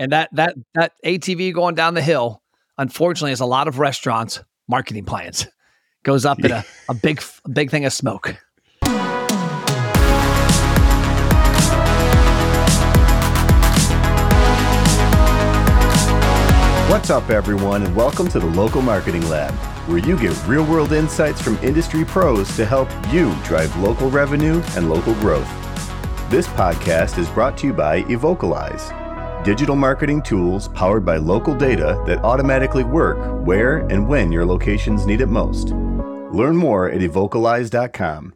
And that that that ATV going down the hill, unfortunately, is a lot of restaurants marketing plans. Goes up in a, a big a big thing of smoke. What's up, everyone, and welcome to the Local Marketing Lab, where you get real world insights from industry pros to help you drive local revenue and local growth. This podcast is brought to you by Evocalize, digital marketing tools powered by local data that automatically work where and when your locations need it most. Learn more at evocalize.com.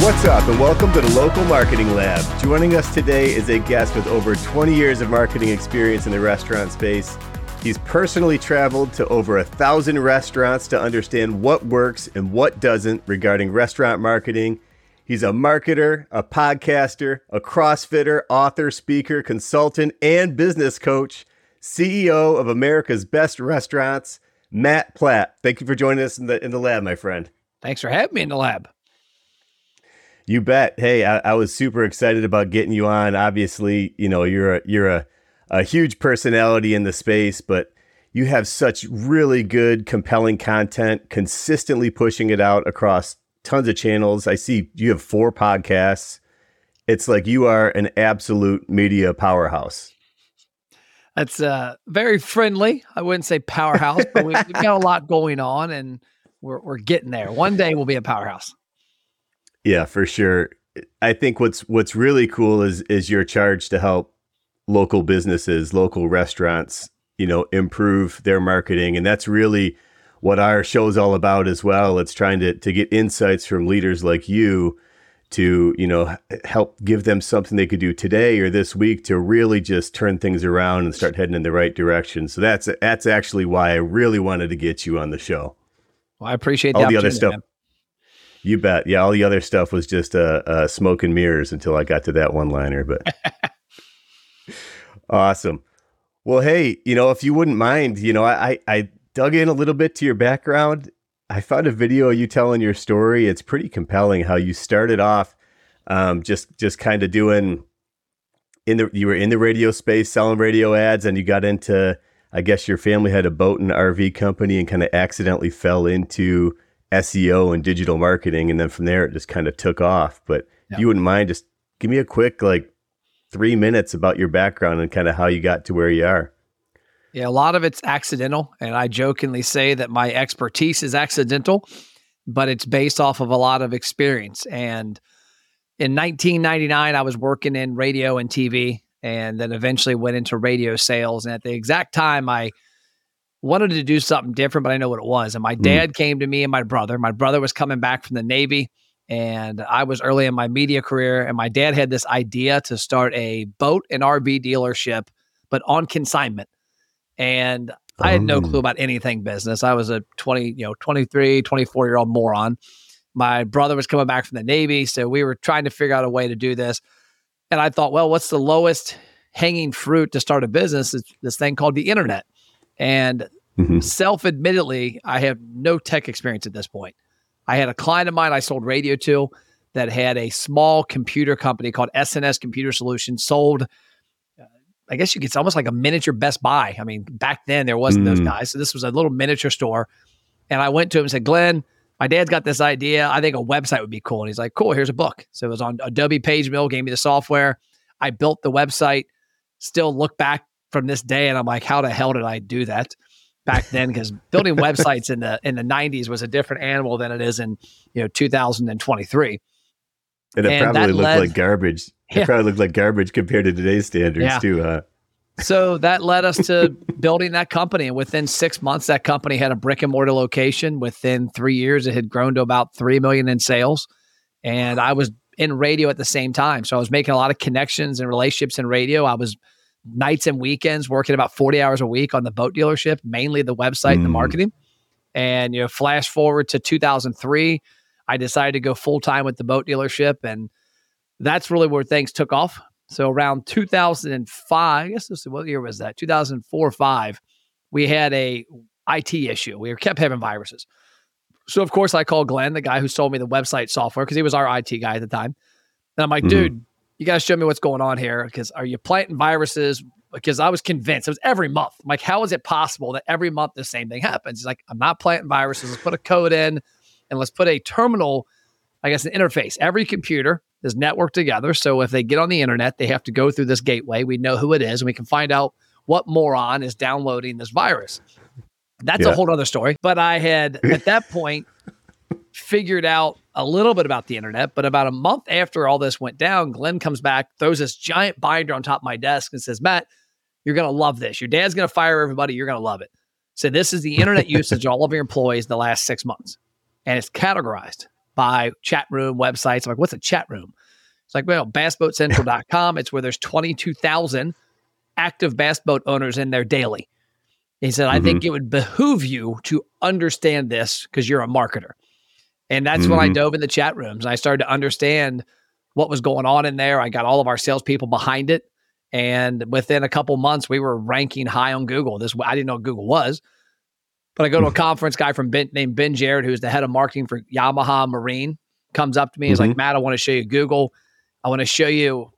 What's up, and welcome to the Local Marketing Lab. Joining us today is a guest with over 20 years of marketing experience in the restaurant space. He's personally traveled to over a thousand restaurants to understand what works and what doesn't regarding restaurant marketing. He's a marketer, a podcaster, a CrossFitter, author, speaker, consultant, and business coach, CEO of America's Best Restaurants, Matt Plapp. Thank you for joining us in the in the lab, my friend. Thanks for having me in the lab. You bet. Hey, I, I, was super excited about getting you on. Obviously, you know you're a, you're a, a huge personality in the space, but you have such really good, compelling content, consistently pushing it out across tons of channels. I see you have four podcasts. It's like you are an absolute media powerhouse. That's uh, very friendly. I wouldn't say powerhouse, but we've, we've got a lot going on, and we're we're getting there. One day we'll be a powerhouse. Yeah, for sure. I think what's what's really cool is is your charge to help local businesses, local restaurants, you know, improve their marketing, and that's really what our show's all about as well. It's trying to to get insights from leaders like you to you know help give them something they could do today or this week to really just turn things around and start heading in the right direction. So that's that's actually why I really wanted to get you on the show. Well, I appreciate the all the other stuff. Man. You bet. Yeah, all the other stuff was just uh, uh, smoke and mirrors until I got to that one liner. But awesome. Well, hey, you know, if you wouldn't mind, you know, I, I dug in a little bit to your background. I found a video of you telling your story. It's pretty compelling how you started off um, just just kind of doing in the you were in the radio space selling radio ads and you got into I guess your family had a boat and RV company and kind of accidentally fell into SEO and digital marketing. And then from there, it just kind of took off. But yeah. you wouldn't mind just give me a quick, like, three minutes about your background and kind of how you got to where you are. Yeah, a lot of it's accidental. And I jokingly say that my expertise is accidental, but it's based off of a lot of experience. And in 1999, I was working in radio and TV and then eventually went into radio sales. And at the exact time I wanted to do something different, but I know what it was. And my hmm. dad mm. came to me and my brother. My brother was coming back from the Navy, and I was early in my media career. And my dad had this idea to start a boat and RV dealership, but on consignment. And I had no clue oh. about anything business. I was a 20, you know, 23, 24 year old moron. My brother was coming back from the Navy. So we were trying to figure out a way to do this. And I thought, well, what's the lowest hanging fruit to start a business? It's this thing called the internet. And mm-hmm. self admittedly, I have no tech experience at this point. I had a client of mine I sold radio to that had a small computer company called SNS Computer Solutions, sold, I guess you could, it's almost like a miniature Best Buy. I mean, back then there wasn't mm. those guys. So this was a little miniature store. And I went to him and said, Glenn, my dad's got this idea. I think a website would be cool. And he's like, cool, here's a book. So it was on Adobe PageMill, gave me the software. I built the website. Still look back from this day and I'm like, how the hell did I do that back then? Because building websites in the in the 90s was a different animal than it is in you know 2023. And it and probably looked led, like garbage. It yeah. probably looked like garbage compared to today's standards yeah. too, huh? So that led us to building that company. And within six months, that company had a brick and mortar location. Within three years, it had grown to about three million in sales. And I was in radio at the same time. So I was making a lot of connections and relationships in radio. I was nights and weekends working about 40 hours a week on the boat dealership, mainly the website mm. and the mm. marketing. And you know, flash forward to 2003, I decided to go full time with the boat dealership, and that's really where things took off. So around 2005, I guess this what year was that? 2004 five, we had a IT issue. We kept having viruses. So of course I called Glenn, the guy who sold me the website software, because he was our IT guy at the time. And I'm like, mm-hmm. dude, you got to show me what's going on here. Because are you planting viruses? Because I was convinced it was every month. I'm like, how is it possible that every month the same thing happens? He's like, I'm not planting viruses. Let's put a code in and let's put a terminal, I guess, an interface. Every computer is networked together. So if they get on the internet, they have to go through this gateway. We know who it is and we can find out what moron is downloading this virus. That's yeah. a whole other story. But I had at that point figured out a little bit about the internet. But about a month after all this went down, Glenn comes back, throws this giant binder on top of my desk, and says, Matt, you're going to love this. Your dad's going to fire everybody. You're going to love it. So this is the internet usage of all of your employees in the last six months. And it's categorized by chat room websites. I'm like, what's a chat room? Like, well, bassboatcentral.com. It's where there's 22,000 active bass boat owners in there daily. He said, I mm-hmm. think it would behoove you to understand this because you're a marketer. And that's mm-hmm. when I mm-hmm. dove in the chat rooms and I started to understand what was going on in there. I got all of our salespeople behind it. And within a couple months, we were ranking high on Google. This I didn't know Google was. But I go to a conference guy from ben, named Ben Jared, who's the head of marketing for Yamaha Marine, comes up to me. He's mm-hmm. like, Matt, I want to show you Google. I want to show you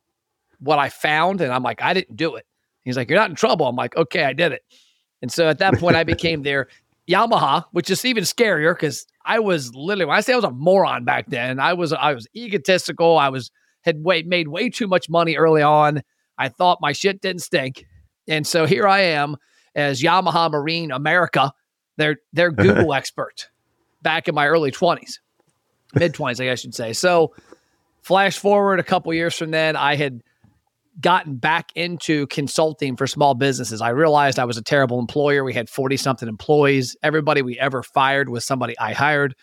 what I found. And I'm like, I didn't do it. He's like, You're not in trouble. I'm like, Okay, I did it. And so at that point, I became their Yamaha, which is even scarier because I was literally when I say I was a moron back then, I was I was egotistical. I was had way, made way too much money early on. I thought my shit didn't stink, and so here I am as Yamaha Marine America, their their Google expert, back in my early twenties, mid twenties, I guess you'd say. So, flash forward a couple years from then, I had gotten back into consulting for small businesses. I realized I was a terrible employer. We had 40 something employees. Everybody we ever fired was somebody I hired.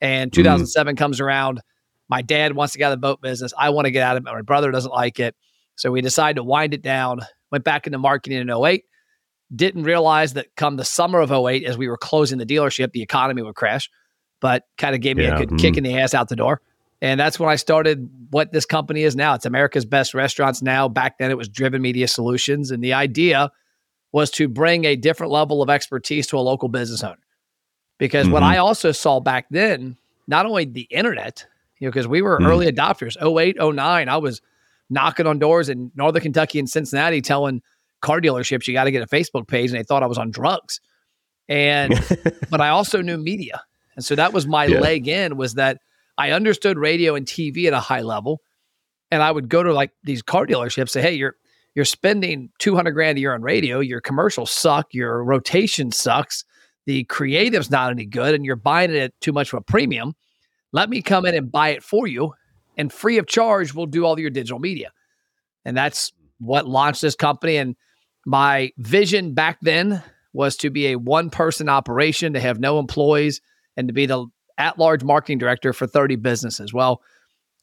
And 2007 mm. comes around. My dad wants to get out of the boat business. I want to get out of it. My brother doesn't like it. So we decided to wind it down, went back into marketing in 08. Didn't realize that come the summer of 08, as we were closing the dealership, the economy would crash, but kind of gave me yeah. a good mm. kick in the ass out the door. And that's when I started what this company is now. It's America's Best Restaurants now. Back then, it was Driven Media Solutions. And the idea was to bring a different level of expertise to a local business owner. Because mm-hmm. what I also saw back then, not only the internet, you know, because we were mm-hmm. early adopters, 08, 09, I was knocking on doors in Northern Kentucky and Cincinnati telling car dealerships, you got to get a Facebook page. And they thought I was on drugs. And, but I also knew media. And so that was my yeah. leg in was that I understood radio and TV at a high level. And I would go to like these car dealerships, say, hey, you're you're spending 200 grand a year on radio, your commercials suck, your rotation sucks, the creative's not any good, and you're buying it at too much of a premium. Let me come in and buy it for you. And free of charge, we'll do all your digital media. And that's what launched this company. And my vision back then was to be a one person operation, to have no employees, and to be the at large marketing director for 30 businesses. Well,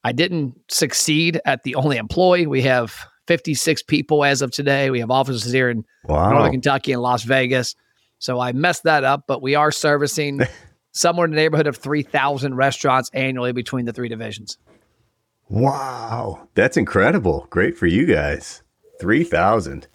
I didn't succeed at the only employee. We have 56 people as of today. We have offices here in wow. Northern Kentucky and Las Vegas. So I messed that up, but we are servicing somewhere in the neighborhood of 3,000 restaurants annually between the three divisions. Wow. That's incredible. Great for you guys. 3,000.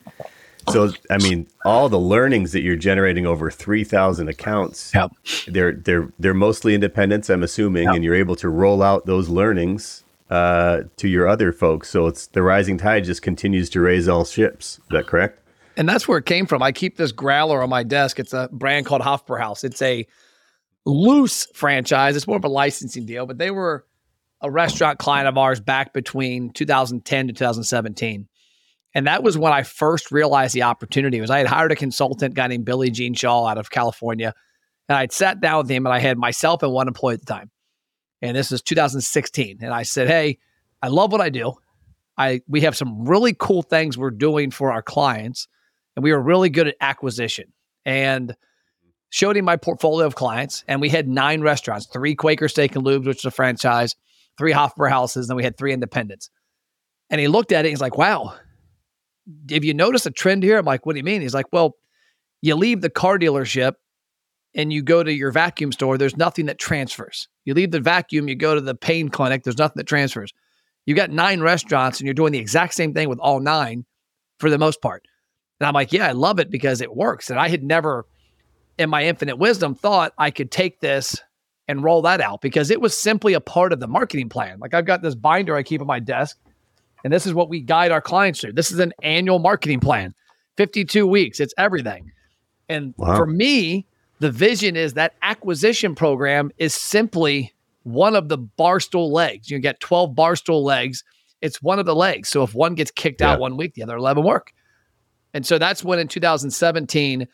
So I mean, all the learnings that you're generating over three thousand accounts, yep. they're they're they're mostly independents, I'm assuming, yep. and you're able to roll out those learnings uh, to your other folks. So it's the rising tide just continues to raise all ships. Is that correct? And that's where it came from. I keep this growler on my desk. It's a brand called Hofbrauhaus. It's a loose franchise. It's more of a licensing deal, but they were a restaurant client of ours back between 2010 to 2017. And that was when I first realized the opportunity was I had hired a consultant guy named Billy Gene Shaw out of California. And I'd sat down with him and I had myself and one employee at the time. And this was 2016. And I said, Hey, I love what I do. I we have some really cool things we're doing for our clients. And we are really good at acquisition. And showed him my portfolio of clients. And we had nine restaurants, three Quaker Steak and Lubes, which is a franchise, three Hofbrauhauses, and we had three independents. And he looked at it, he's like, wow, have you noticed a trend here? I'm like, what do you mean? He's like, well, you leave the car dealership and you go to your vacuum store, there's nothing that transfers. You leave the vacuum, you go to the pain clinic, there's nothing that transfers. You've got nine restaurants and you're doing the exact same thing with all nine for the most part. And I'm like, yeah, I love it because it works. And I had never, in my infinite wisdom, thought I could take this and roll that out because it was simply a part of the marketing plan. Like I've got this binder I keep on my desk And this is what we guide our clients through. This is an annual marketing plan, 52 weeks, it's everything. And wow. for me, the vision is that acquisition program is simply one of the barstool legs. You get 12 barstool legs. It's one of the legs. So if one gets kicked yeah. out one week, the other 11 work. And so that's when in 2017,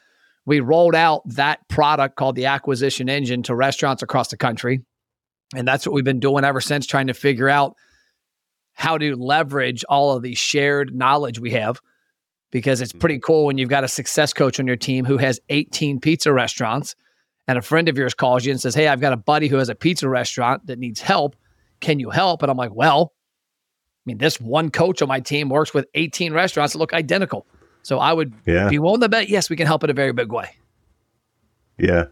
we rolled out that product called the acquisition engine to restaurants across the country. And that's what we've been doing ever since, trying to figure out how to leverage all of the shared knowledge we have because it's mm-hmm. pretty cool when you've got a success coach on your team who has 18 pizza restaurants and a friend of yours calls you and says, Hey, I've got a buddy who has a pizza restaurant that needs help. Can you help? And I'm like, Well, I mean, this one coach on my team works with 18 restaurants that look identical. So I would yeah. be willing to bet, yes, we can help in a very big way. Yeah.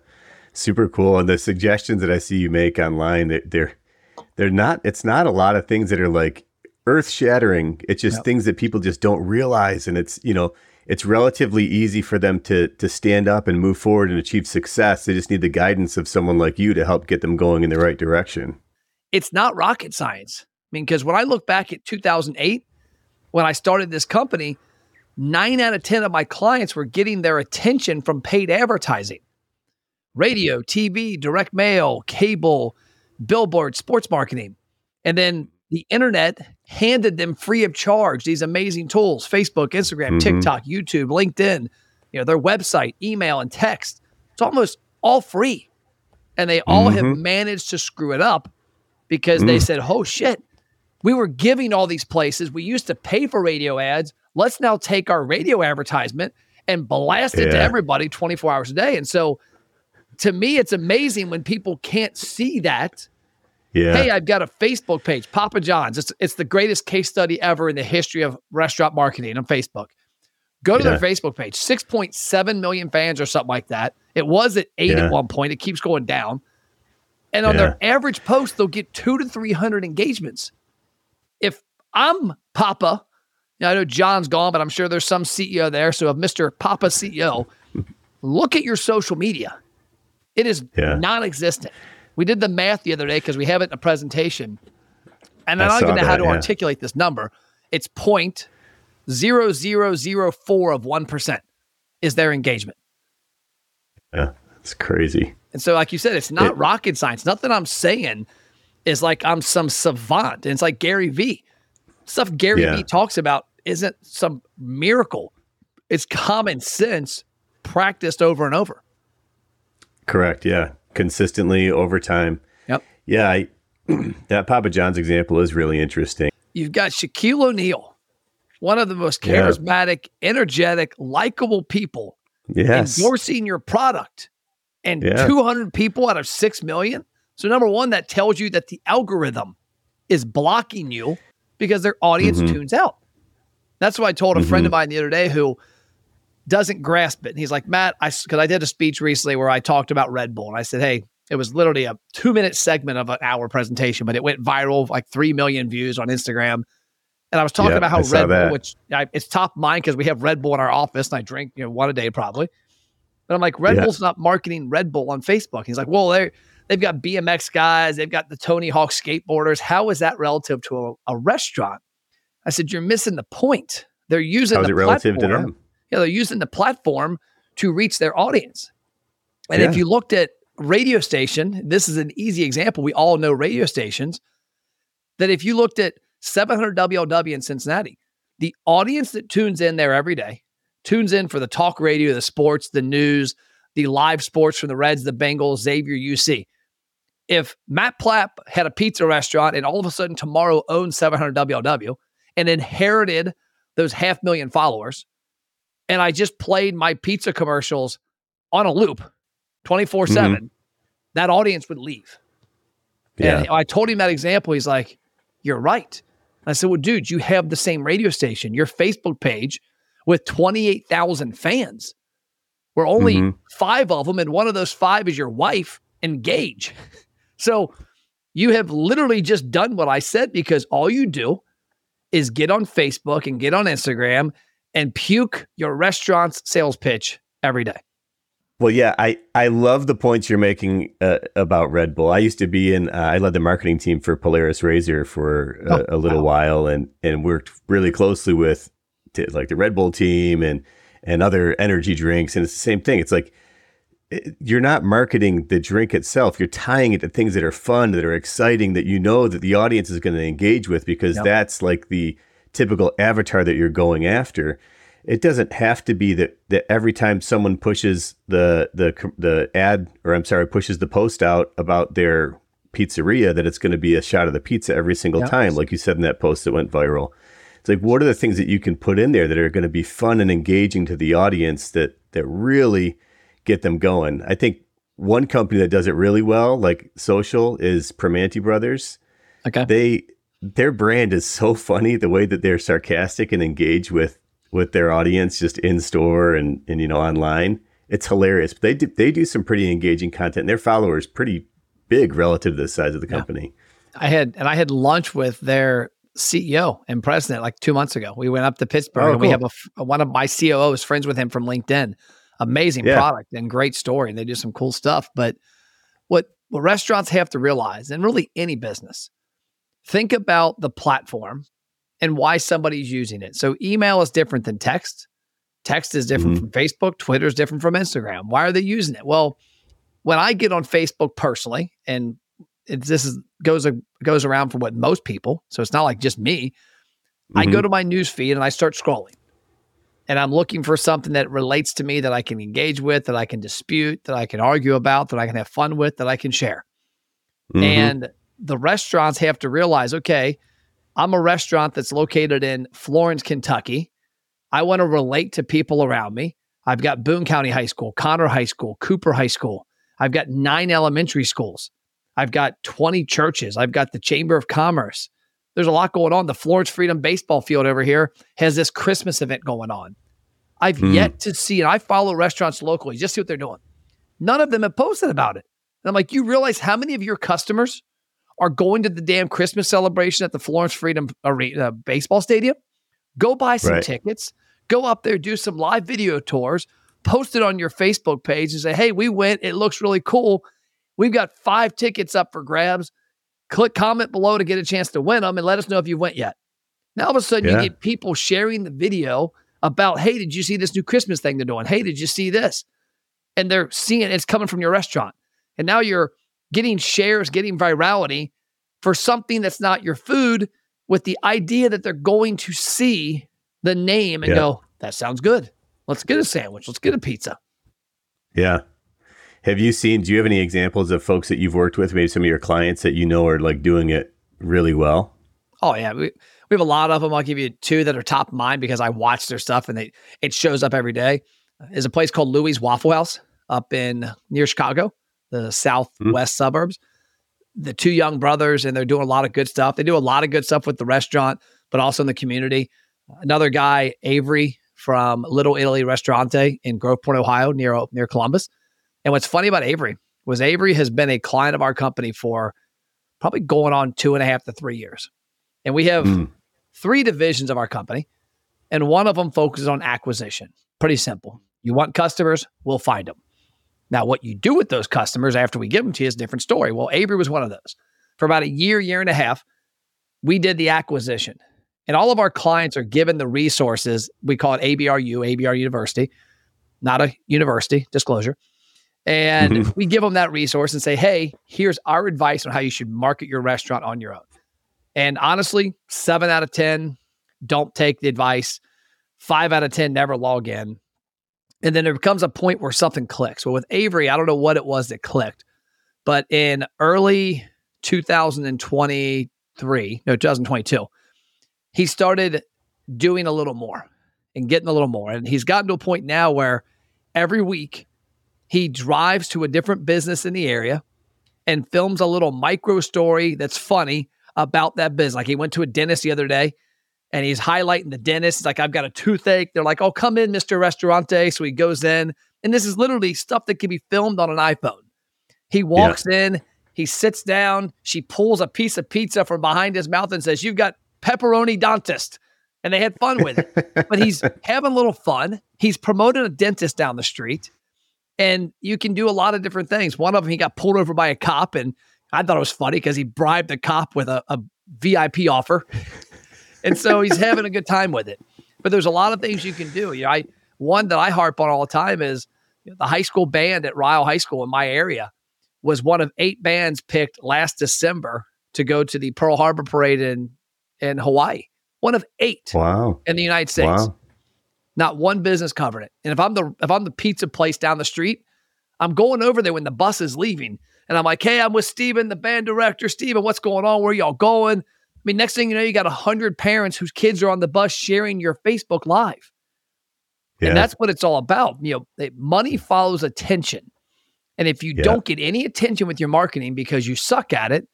Super cool. And the suggestions that I see you make online, they're they're not it's not a lot of things that are like earth shattering. It's just yep. things that people just don't realize. And it's, you know, it's relatively easy for them to to stand up and move forward and achieve success. They just need the guidance of someone like you to help get them going in the right direction. It's not rocket science. I mean, because when I look back at 2008, when I started this company, nine out of 10 of my clients were getting their attention from paid advertising radio, TV, direct mail, cable, billboard, sports marketing. And then the internet handed them free of charge these amazing tools Facebook, Instagram, mm-hmm. TikTok, YouTube, LinkedIn, you know, their website, email, and text. It's almost all free. And they all mm-hmm. have managed to screw it up because mm. they said, oh shit, we were giving all these places. We used to pay for radio ads. Let's now take our radio advertisement and blast it yeah. to everybody 24 hours a day. And so to me, it's amazing when people can't see that yeah. Hey, I've got a Facebook page, Papa John's. It's it's the greatest case study ever in the history of restaurant marketing on Facebook. Go to yeah. their Facebook page, 6.7 million fans or something like that. It was at eight yeah. at one point. It keeps going down. And on their average post, they'll get two to 300 engagements. If I'm Papa, now I know John's gone, but I'm sure there's some CEO there. So if Mr. Papa CEO, look at your social media. It is non existent. We did the math the other day because we have it in a presentation. And I don't even know that, how to yeah. articulate this number. It's point zero zero zero four of one percent is their engagement. Yeah, it's crazy. And so, like you said, it's not it, rocket science. Nothing I'm saying is like I'm some savant. And it's like Gary Vee. Stuff Gary yeah. Vee talks about isn't some miracle. It's common sense practiced over and over. Correct. Yeah consistently over time. Yep. Yeah, I, that Papa John's example is really interesting. You've got Shaquille O'Neal, one of the most charismatic, yeah. energetic, likable people, yes. endorsing your product, and yeah. 200 people out of 6 million. So, number one, that tells you that the algorithm is blocking you because their audience mm-hmm. tunes out. That's what I told a mm-hmm. friend of mine the other day who doesn't grasp it. And he's like, Matt, I because I did a speech recently where I talked about Red Bull, and I said, hey, it was literally a two minute segment of an hour presentation, but it went viral, like three million views on Instagram. And I was talking yep, about how Red Bull, which I, it's top mind because we have Red Bull in our office, and I drink you know one a day probably. But I'm like, Red yeah. Bull's not marketing Red Bull on Facebook. He's like, well, they they've got BMX guys, they've got the Tony Hawk skateboarders. How is that relative to a, a restaurant? I said, you're missing the point. They're using How's the it relative platform. to them? Know, they're using the platform to reach their audience. And yeah. if you looked at radio station, this is an easy example. We all know radio stations. That if you looked at 700 WLW in Cincinnati, the audience that tunes in there every day tunes in for the talk radio, the sports, the news, the live sports from the Reds, the Bengals, Xavier UC. If Matt Plapp had a pizza restaurant and all of a sudden tomorrow owned 700 WLW and inherited those half million followers, and I just played my pizza commercials on a loop 24 mm-hmm. 7, that audience would leave. Yeah. And I told him that example. He's like, You're right. I said, Well, dude, you have the same radio station, your Facebook page with 28,000 fans, where only mm-hmm. five of them, and one of those five is your wife, engage. so you have literally just done what I said because all you do is get on Facebook and get on Instagram and puke your restaurant's sales pitch every day. Well, yeah, I, I love the points you're making uh, about Red Bull. I used to be in, uh, I led the marketing team for Polaris Razor for a, oh, a little wow. while and, and worked really closely with t- like the Red Bull team and, and other energy drinks. And it's the same thing. It's like, you're not marketing the drink itself. You're tying it to things that are fun, that are exciting, that you know that the audience is going to engage with because yep. that's like the typical avatar that you're going after it doesn't have to be that that every time someone pushes the the the ad or I'm sorry pushes the post out about their pizzeria that it's going to be a shot of the pizza every single yep. time like you said in that post that went viral. It's like what are the things that you can put in there that are going to be fun and engaging to the audience that that really get them going? I think one company that does it really well like social is Primanti brothers. Okay. They their brand is so funny the way that they're sarcastic and engage with with their audience just in store and, and you know online. It's hilarious. But they do, they do some pretty engaging content. And their followers pretty big relative to the size of the company. Yeah. I had and I had lunch with their CEO and president like two months ago. We went up to Pittsburgh oh, and cool. we have a, one of my COOs friends with him from LinkedIn. Amazing yeah. product and great story, and they do some cool stuff. But what what restaurants have to realize, and really any business, think about the platform and why somebody's using it. So email is different than text. Text is different mm-hmm. from Facebook. Twitter is different from Instagram. Why are they using it? Well, when I get on Facebook personally, and this is goes goes around for what most people, so it's not like just me. Mm-hmm. I go mm-hmm. to my news feed and I start scrolling, and I'm looking for something that relates to me that I can engage with, that I can dispute, that I can argue about, that I can have fun with, that I can share. Mm-hmm. And the restaurants have to realize, okay, I'm a restaurant that's located in Florence, Kentucky. I want to relate to people around me. I've got Boone County High School, Conner High School, Cooper High School. I've got nine elementary schools. I've got 20 churches. I've got the Chamber of Commerce. There's a lot going on. The Florence Freedom Baseball Field over here has this Christmas event going on. I've hmm. yet to see, and I follow restaurants locally, just see what they're doing. None of them have posted about it. And I'm like, you realize how many of your customers are going to the damn Christmas celebration at the Florence Freedom Arena uh, baseball stadium, go buy some right. tickets, go up there, do some live video tours, post it on your Facebook page and say, hey, we went. It looks really cool. We've got five tickets up for grabs. Click comment below to get a chance to win them and let us know if you went yet. Now all of a sudden yeah. you get people sharing the video about, hey, did you see this new Christmas thing they're doing? Hey, did you see this? And they're seeing it's coming from your restaurant. And now you're getting shares, getting virality for something that's not your food with the idea that they're going to see the name and yeah. go, that sounds good. Let's get a sandwich. Let's get a pizza. Yeah. Have you seen, do you have any examples of folks that you've worked with, maybe some of your clients that you know are like doing it really well? Oh, yeah. We, we have a lot of them. I'll give you two that are top of mind because I watch their stuff and they it shows up every day. Is a place called Louie's Waffle House up in near Chicago the southwest mm-hmm. suburbs. The two young brothers, and they're doing a lot of good stuff. They do a lot of good stuff with the restaurant, but also in the community. Another guy, Avery from Little Italy Ristorante in Groveport, Ohio, near near Columbus. And what's funny about Avery was Avery has been a client of our company for probably going on two and a half to three years. And we have mm. three divisions of our company, and one of them focuses on acquisition. Pretty simple. You want customers, we'll find them. Now, what you do with those customers after we give them to you is a different story. Well, Avery was one of those. For about a year, year and a half, we did the acquisition. And all of our clients are given the resources. We call it ABRU, ABR University, not a university, disclosure. And mm-hmm. we give them that resource and say, hey, here's our advice on how you should market your restaurant on your own. And honestly, seven out of 10 don't take the advice. Five out of 10 never log in. And then there becomes a point where something clicks. Well, with Avery, I don't know what it was that clicked, but in early 2023, no, 2022, he started doing a little more and getting a little more. And he's gotten to a point now where every week he drives to a different business in the area and films a little micro story that's funny about that business. Like he went to a dentist the other day and he's highlighting the dentist. He's like, I've got a toothache. They're like, oh, come in, Mr. Restaurante. So he goes in, and this is literally stuff that can be filmed on an iPhone. He walks yeah. in, he sits down, she pulls a piece of pizza from behind his mouth and says, You've got pepperoni dentist. And they had fun with it. but he's having a little fun. He's promoting a dentist down the street. And you can do a lot of different things. One of them, he got pulled over by a cop, and I thought it was funny because he bribed the cop with a, a VIP offer. And so he's having a good time with it. But there's a lot of things you can do. You know, I one that I harp on all the time is you know, the high school band at Ryle High School in my area was one of eight bands picked last December to go to the Pearl Harbor parade in in Hawaii. One of eight. Wow. In the United States. Wow. Not one business covered it. And if I'm the if I'm the pizza place down the street, I'm going over there when the bus is leaving. And I'm like, hey, I'm with Steven, the band director. Steven, what's going on? Where y'all going? I mean, next thing you know, you got a hundred parents whose kids are on the bus sharing your Facebook Live. Yeah. And that's what it's all about. You know, money follows attention. And if you yeah. don't get any attention with your marketing because you suck at it,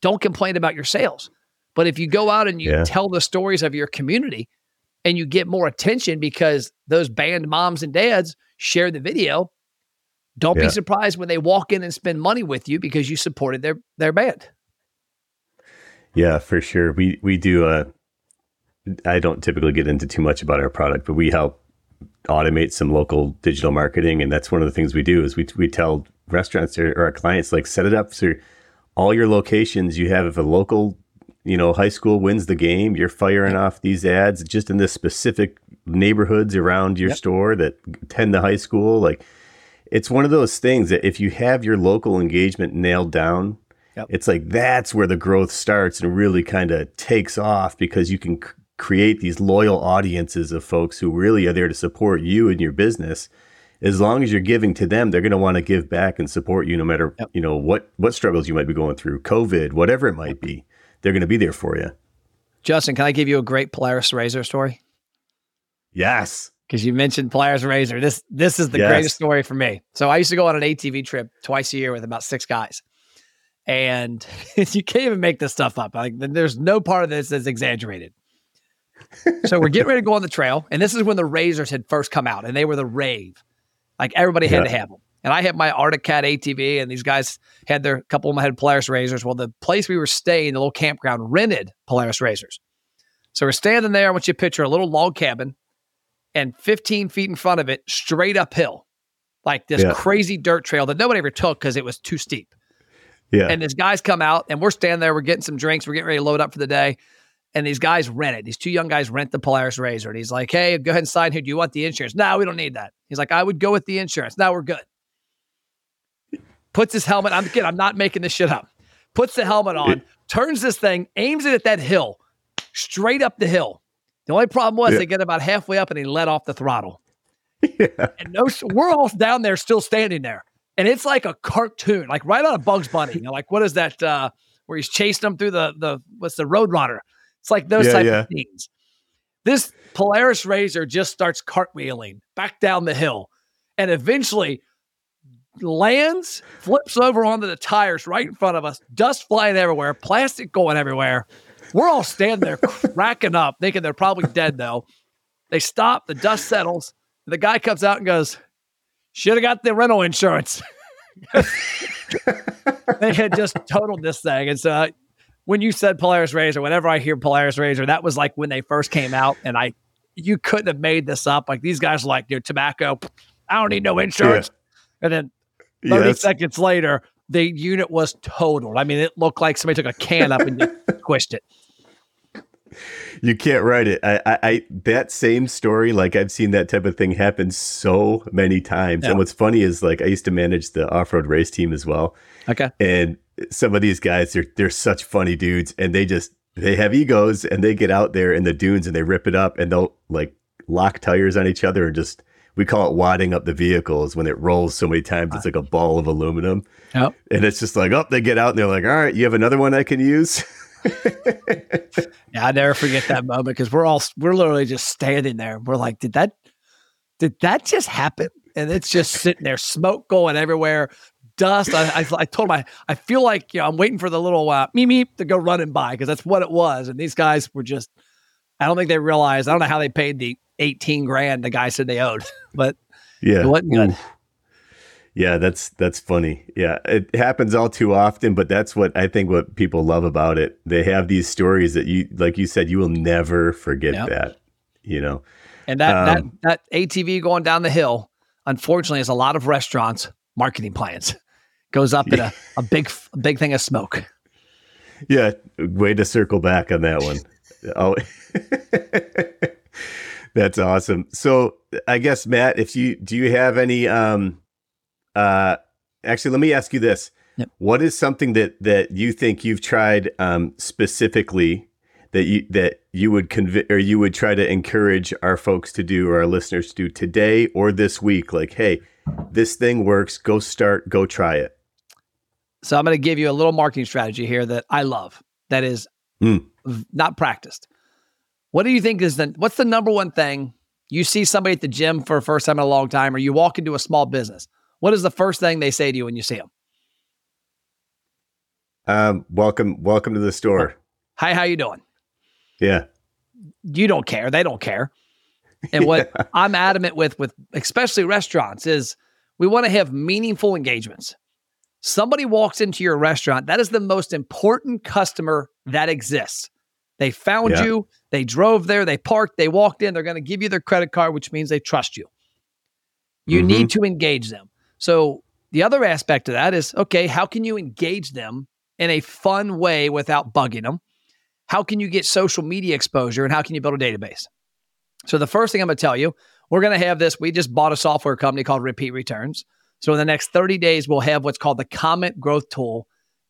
don't complain about your sales. But if you go out and you yeah. tell the stories of your community and you get more attention because those band moms and dads share the video, don't be surprised when they walk in and spend money with you because you supported their their band. Yeah, for sure. We we do uh I don't typically get into too much about our product, but we help automate some local digital marketing and that's one of the things we do is we we tell restaurants or, or our clients like set it up so all your locations you have if a local you know high school wins the game you're firing off these ads just in the specific neighborhoods around your yep. store that tend the high school like it's one of those things that if you have your local engagement nailed down yep. it's like that's where the growth starts and really kind of takes off because you can c- create these loyal audiences of folks who really are there to support you and your business. As long as you're giving to them they're going to want to give back and support you no matter yep. you know what what struggles you might be going through covid whatever it might be they're going to be there for you justin can i give you a great polaris razor story? Yes. Because you mentioned polaris razor. This this is the yes. greatest story for me. So i used to go on an atv trip twice a year with about six guys and you can't even make this stuff up like there's no part of this that's exaggerated so we're getting ready to go on the trail, and this is when the razors had first come out, and they were the rave. Like everybody had yeah. to have them. And I had my Arctic Cat ATV, and these guys had their couple of them had Polaris razors. Well, the place we were staying, the little campground, rented Polaris razors. So we're standing there. I want you to picture a little log cabin, and 15 feet in front of it, straight uphill, like this yeah. crazy dirt trail that nobody ever took because it was too steep. Yeah. And these guys come out, and we're standing there. We're getting some drinks. We're getting ready to load up for the day and these guys rent it. These two young guys rent the Polaris Razor. And he's like, hey, go ahead and sign here. Do you want the insurance? No, we don't need that. He's like, I would go with the insurance. Now we're good. Puts his helmet. I'm kidding. I'm not making this shit up. Puts the helmet on, turns this thing, aims it at that hill, straight up the hill. The only problem was yeah. they get about halfway up and he let off the throttle. Yeah. And no, we're all down there still standing there. And it's like a cartoon, like right out of Bugs Bunny. You know, like what is that? Uh, where he's chasing them through the the what's the Roadrunner? It's like those yeah, type yeah. of things. This Polaris Razor just starts cartwheeling back down the hill and eventually lands, flips over onto the tires right in front of us, dust flying everywhere, plastic going everywhere. We're all standing there cracking up, thinking they're probably dead though. They stop, the dust settles, the guy comes out and goes, Should have got the rental insurance. they had just totaled this thing. And so uh, when you said Polaris Razor, whenever I hear Polaris Razor, that was like when they first came out, and I you couldn't have made this up. Like these guys, are like your tobacco, I don't need no insurance, yeah. and then thirty yes. seconds later, the unit was totaled. I mean, it looked like somebody took a can up and just squished it. You can't write it. I, I, I, that same story, like I've seen that type of thing happen so many times. Yeah. And what's funny is like I used to manage the off road race team as well. Okay. And some of these guys they're they're such funny dudes and they just they have egos and they get out there in the dunes and they rip it up and they'll like lock tires on each other and just we call it wadding up the vehicles when it rolls so many times it's like a ball of aluminum yep. and it's just like oh they get out and they're like all right you have another one i can use yeah i never forget that moment because we're all we're literally just standing there we're like did that did that just happen and it's just sitting there smoke going everywhere dust. I, I, I, told him I, I feel like you know I'm waiting for the little uh, me me to go running by because that's what it was. And these guys were just I don't think they realized. I don't know how they paid the 18 grand the guy said they owed, but yeah, it wasn't good. Yeah, that's that's funny. Yeah, it happens all too often, but that's what I think what people love about it. They have these stories that you like you said you will never forget yep. that, you know. And that um, that that ATV going down the hill unfortunately, is a lot of restaurants marketing plans. Goes up in a, a big a big thing of smoke. Yeah, way to circle back on that one. Oh, that's awesome. So I guess Matt, if you do you have any um uh actually let me ask you this. Yep. What is something that that you think you've tried um specifically that you that you would convi- or you would try to encourage our folks to do or our listeners to do today or this week like hey, this thing works, go start, go try it. So I'm going to give you a little marketing strategy here that I love. That is Mm. not practiced. What do you think is the what's the number one thing you see somebody at the gym for the first time in a long time, or you walk into a small business? What is the first thing they say to you when you see them? Um welcome welcome to the store. Hi, how you doing? Yeah. You don't care. They don't care. And what I'm adamant with, with especially restaurants, is we want to have meaningful engagements. Somebody walks into your restaurant, that is the most important customer that exists. They found Yeah. you, they drove there, they parked, they walked in, they're going to give you their credit card, which means they trust you. You Mhm. need to engage them. So the other aspect of that is okay, how can you engage them in a fun way without bugging them? How can you get social media exposure and how can you build a database? So the first thing I'm going to tell you, we're going to have this. We just bought a software company called Repeat Returns. So in the next 30 days, we'll have what's called the comment growth tool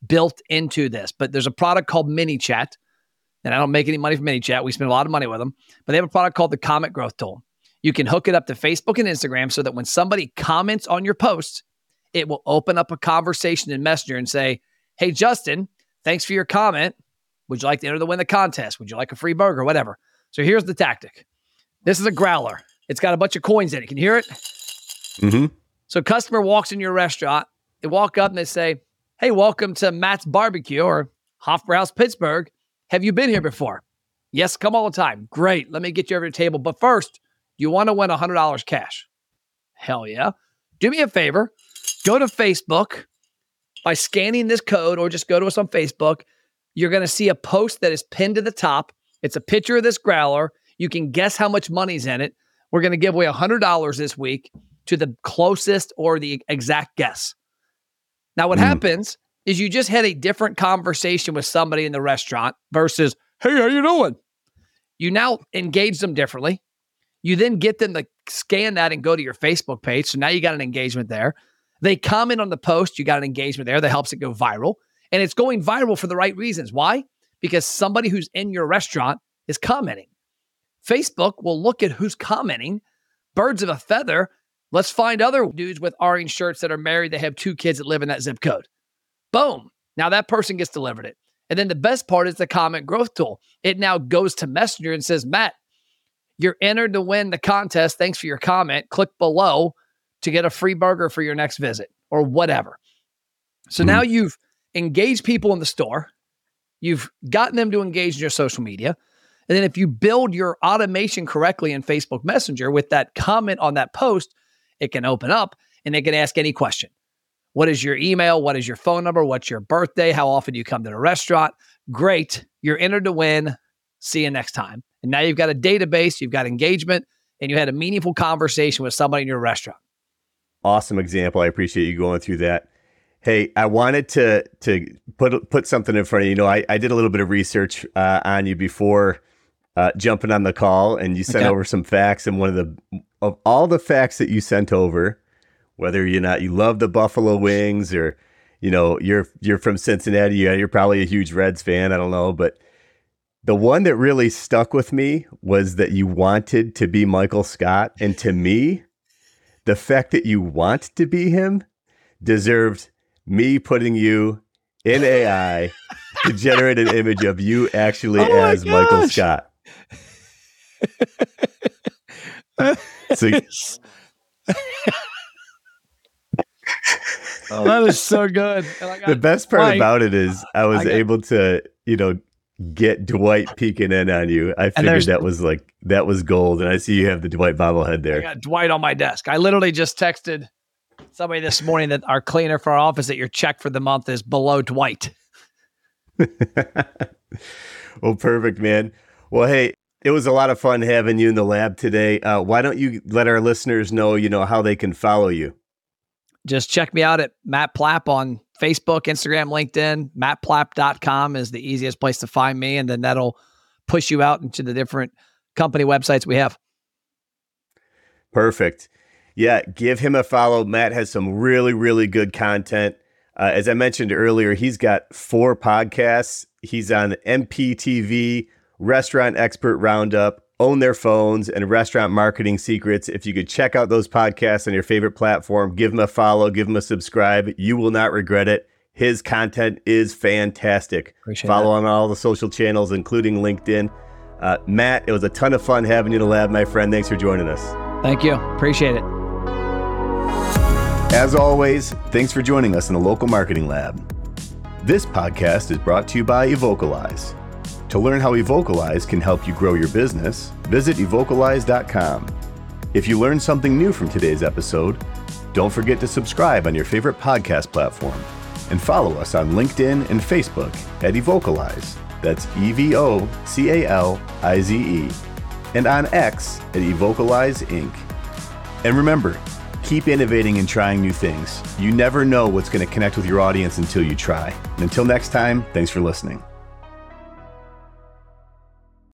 built into this. But there's a product called ManyChat, and I don't make any money from ManyChat. We spend a lot of money with them, but they have a product called the comment growth tool. You can hook it up to Facebook and Instagram so that when somebody comments on your post, it will open up a conversation in Messenger and say, Hey, Justin, thanks for your comment. Would you like to enter the win the contest? Would you like a free burger? Whatever. So here's the tactic. This is a growler. It's got a bunch of coins in it. Can you hear it? Mm-hmm. So customer walks in your restaurant, they walk up and they say, Hey, welcome to Matt's Barbecue or Hofbrau's Pittsburgh. Have you been here before? Yes, come all the time. Great. Let me get you over to the table. But first, you want to win $100 cash? Hell yeah. Do me a favor. Go to Facebook by scanning this code or just go to us on Facebook. You're going to see a post that is pinned to the top. It's a picture of this growler. You can guess how much money's in it. We're going to give away $100 this week to the closest or the exact guess. Now, what Hmm. happens is you just had a different conversation with somebody in the restaurant versus, hey, how you doing? You now engage them differently. You then get them to scan that and go to your Facebook page. So now you got an engagement there. They comment on the post, you got an engagement there that helps it go viral. And it's going viral for the right reasons. Why? Because somebody who's in your restaurant is commenting. Facebook will look at who's commenting. Birds of a feather. Let's find other dudes with orange shirts that are married that have two kids that live in that zip code. Boom. Now that person gets delivered it. And then the best part is the comment growth tool. It now goes to Messenger and says, Matt, you're entered to win the contest. Thanks for your comment. Click below to get a free burger for your next visit or whatever. So Mhm. now you've engaged people in the store. You've gotten them to engage in your social media. And then if you build your automation correctly in Facebook Messenger with that comment on that post, it can open up and they can ask any question. What is your email? What is your phone number? What's your birthday? How often do you come to the restaurant? Great. You're entered to win. See you next time. And now you've got a database, you've got engagement, and you had a meaningful conversation with somebody in your restaurant. awesome example. I appreciate you going through that. Hey, I wanted to to put put something in front of you. You know, I, I did a little bit of research uh, on you before uh, jumping on the call, and you sent Okay. over some facts. And one of the of all the facts that you sent over, whether you're not you love the buffalo wings or you know you're you're from Cincinnati, you're probably a huge Reds fan. I don't know, but the one that really stuck with me was that you wanted to be Michael Scott, and to me, the fact that you want to be him deserved me putting you in AI to generate an image of you actually Oh as Michael. Scott. So Oh, that is so good. And I got- the best part Mike, about it is I was I got- able to, you know, get Dwight peeking in on you. I figured that was like that was gold, and I see you have the Dwight bobblehead I there. got Dwight on my desk. I literally just texted somebody this morning that our cleaner for our office that your check for the month is below Dwight. well, perfect, man. Well, hey, it was a lot of fun having you in the lab today. Uh, why don't you let our listeners know, you know, how they can follow you? Just check me out at Matt Plapp on Facebook, Instagram, LinkedIn. MattPlapp.com is the easiest place to find me. And then that'll push you out into the different company websites we have. Perfect. Yeah, give him a follow. Matt has some really, really good content. Uh, as I mentioned earlier, he's got four podcasts. He's on MPTV, Restaurant Expert Roundup, Own Their Phones, and Restaurant Marketing Secrets. If you could check out those podcasts on your favorite platform, give them a follow, give them a subscribe. You will not regret it. His content is fantastic. Appreciate follow that. on all the social channels, including LinkedIn. Uh, Matt, it was a ton of fun having you in the lab, my friend. Thanks for joining us. Thank you. Appreciate it. As always, thanks for joining us in the local marketing lab. This podcast is brought to you by Evocalize. To learn how Evocalize can help you grow your business, visit evocalize.com. If you learned something new from today's episode, don't forget to subscribe on your favorite podcast platform and follow us on LinkedIn and Facebook at Evocalize. That's E V O C A L I Z E. And on X at Evocalize Inc. And remember, keep innovating and trying new things. You never know what's going to connect with your audience until you try. And until next time, thanks for listening.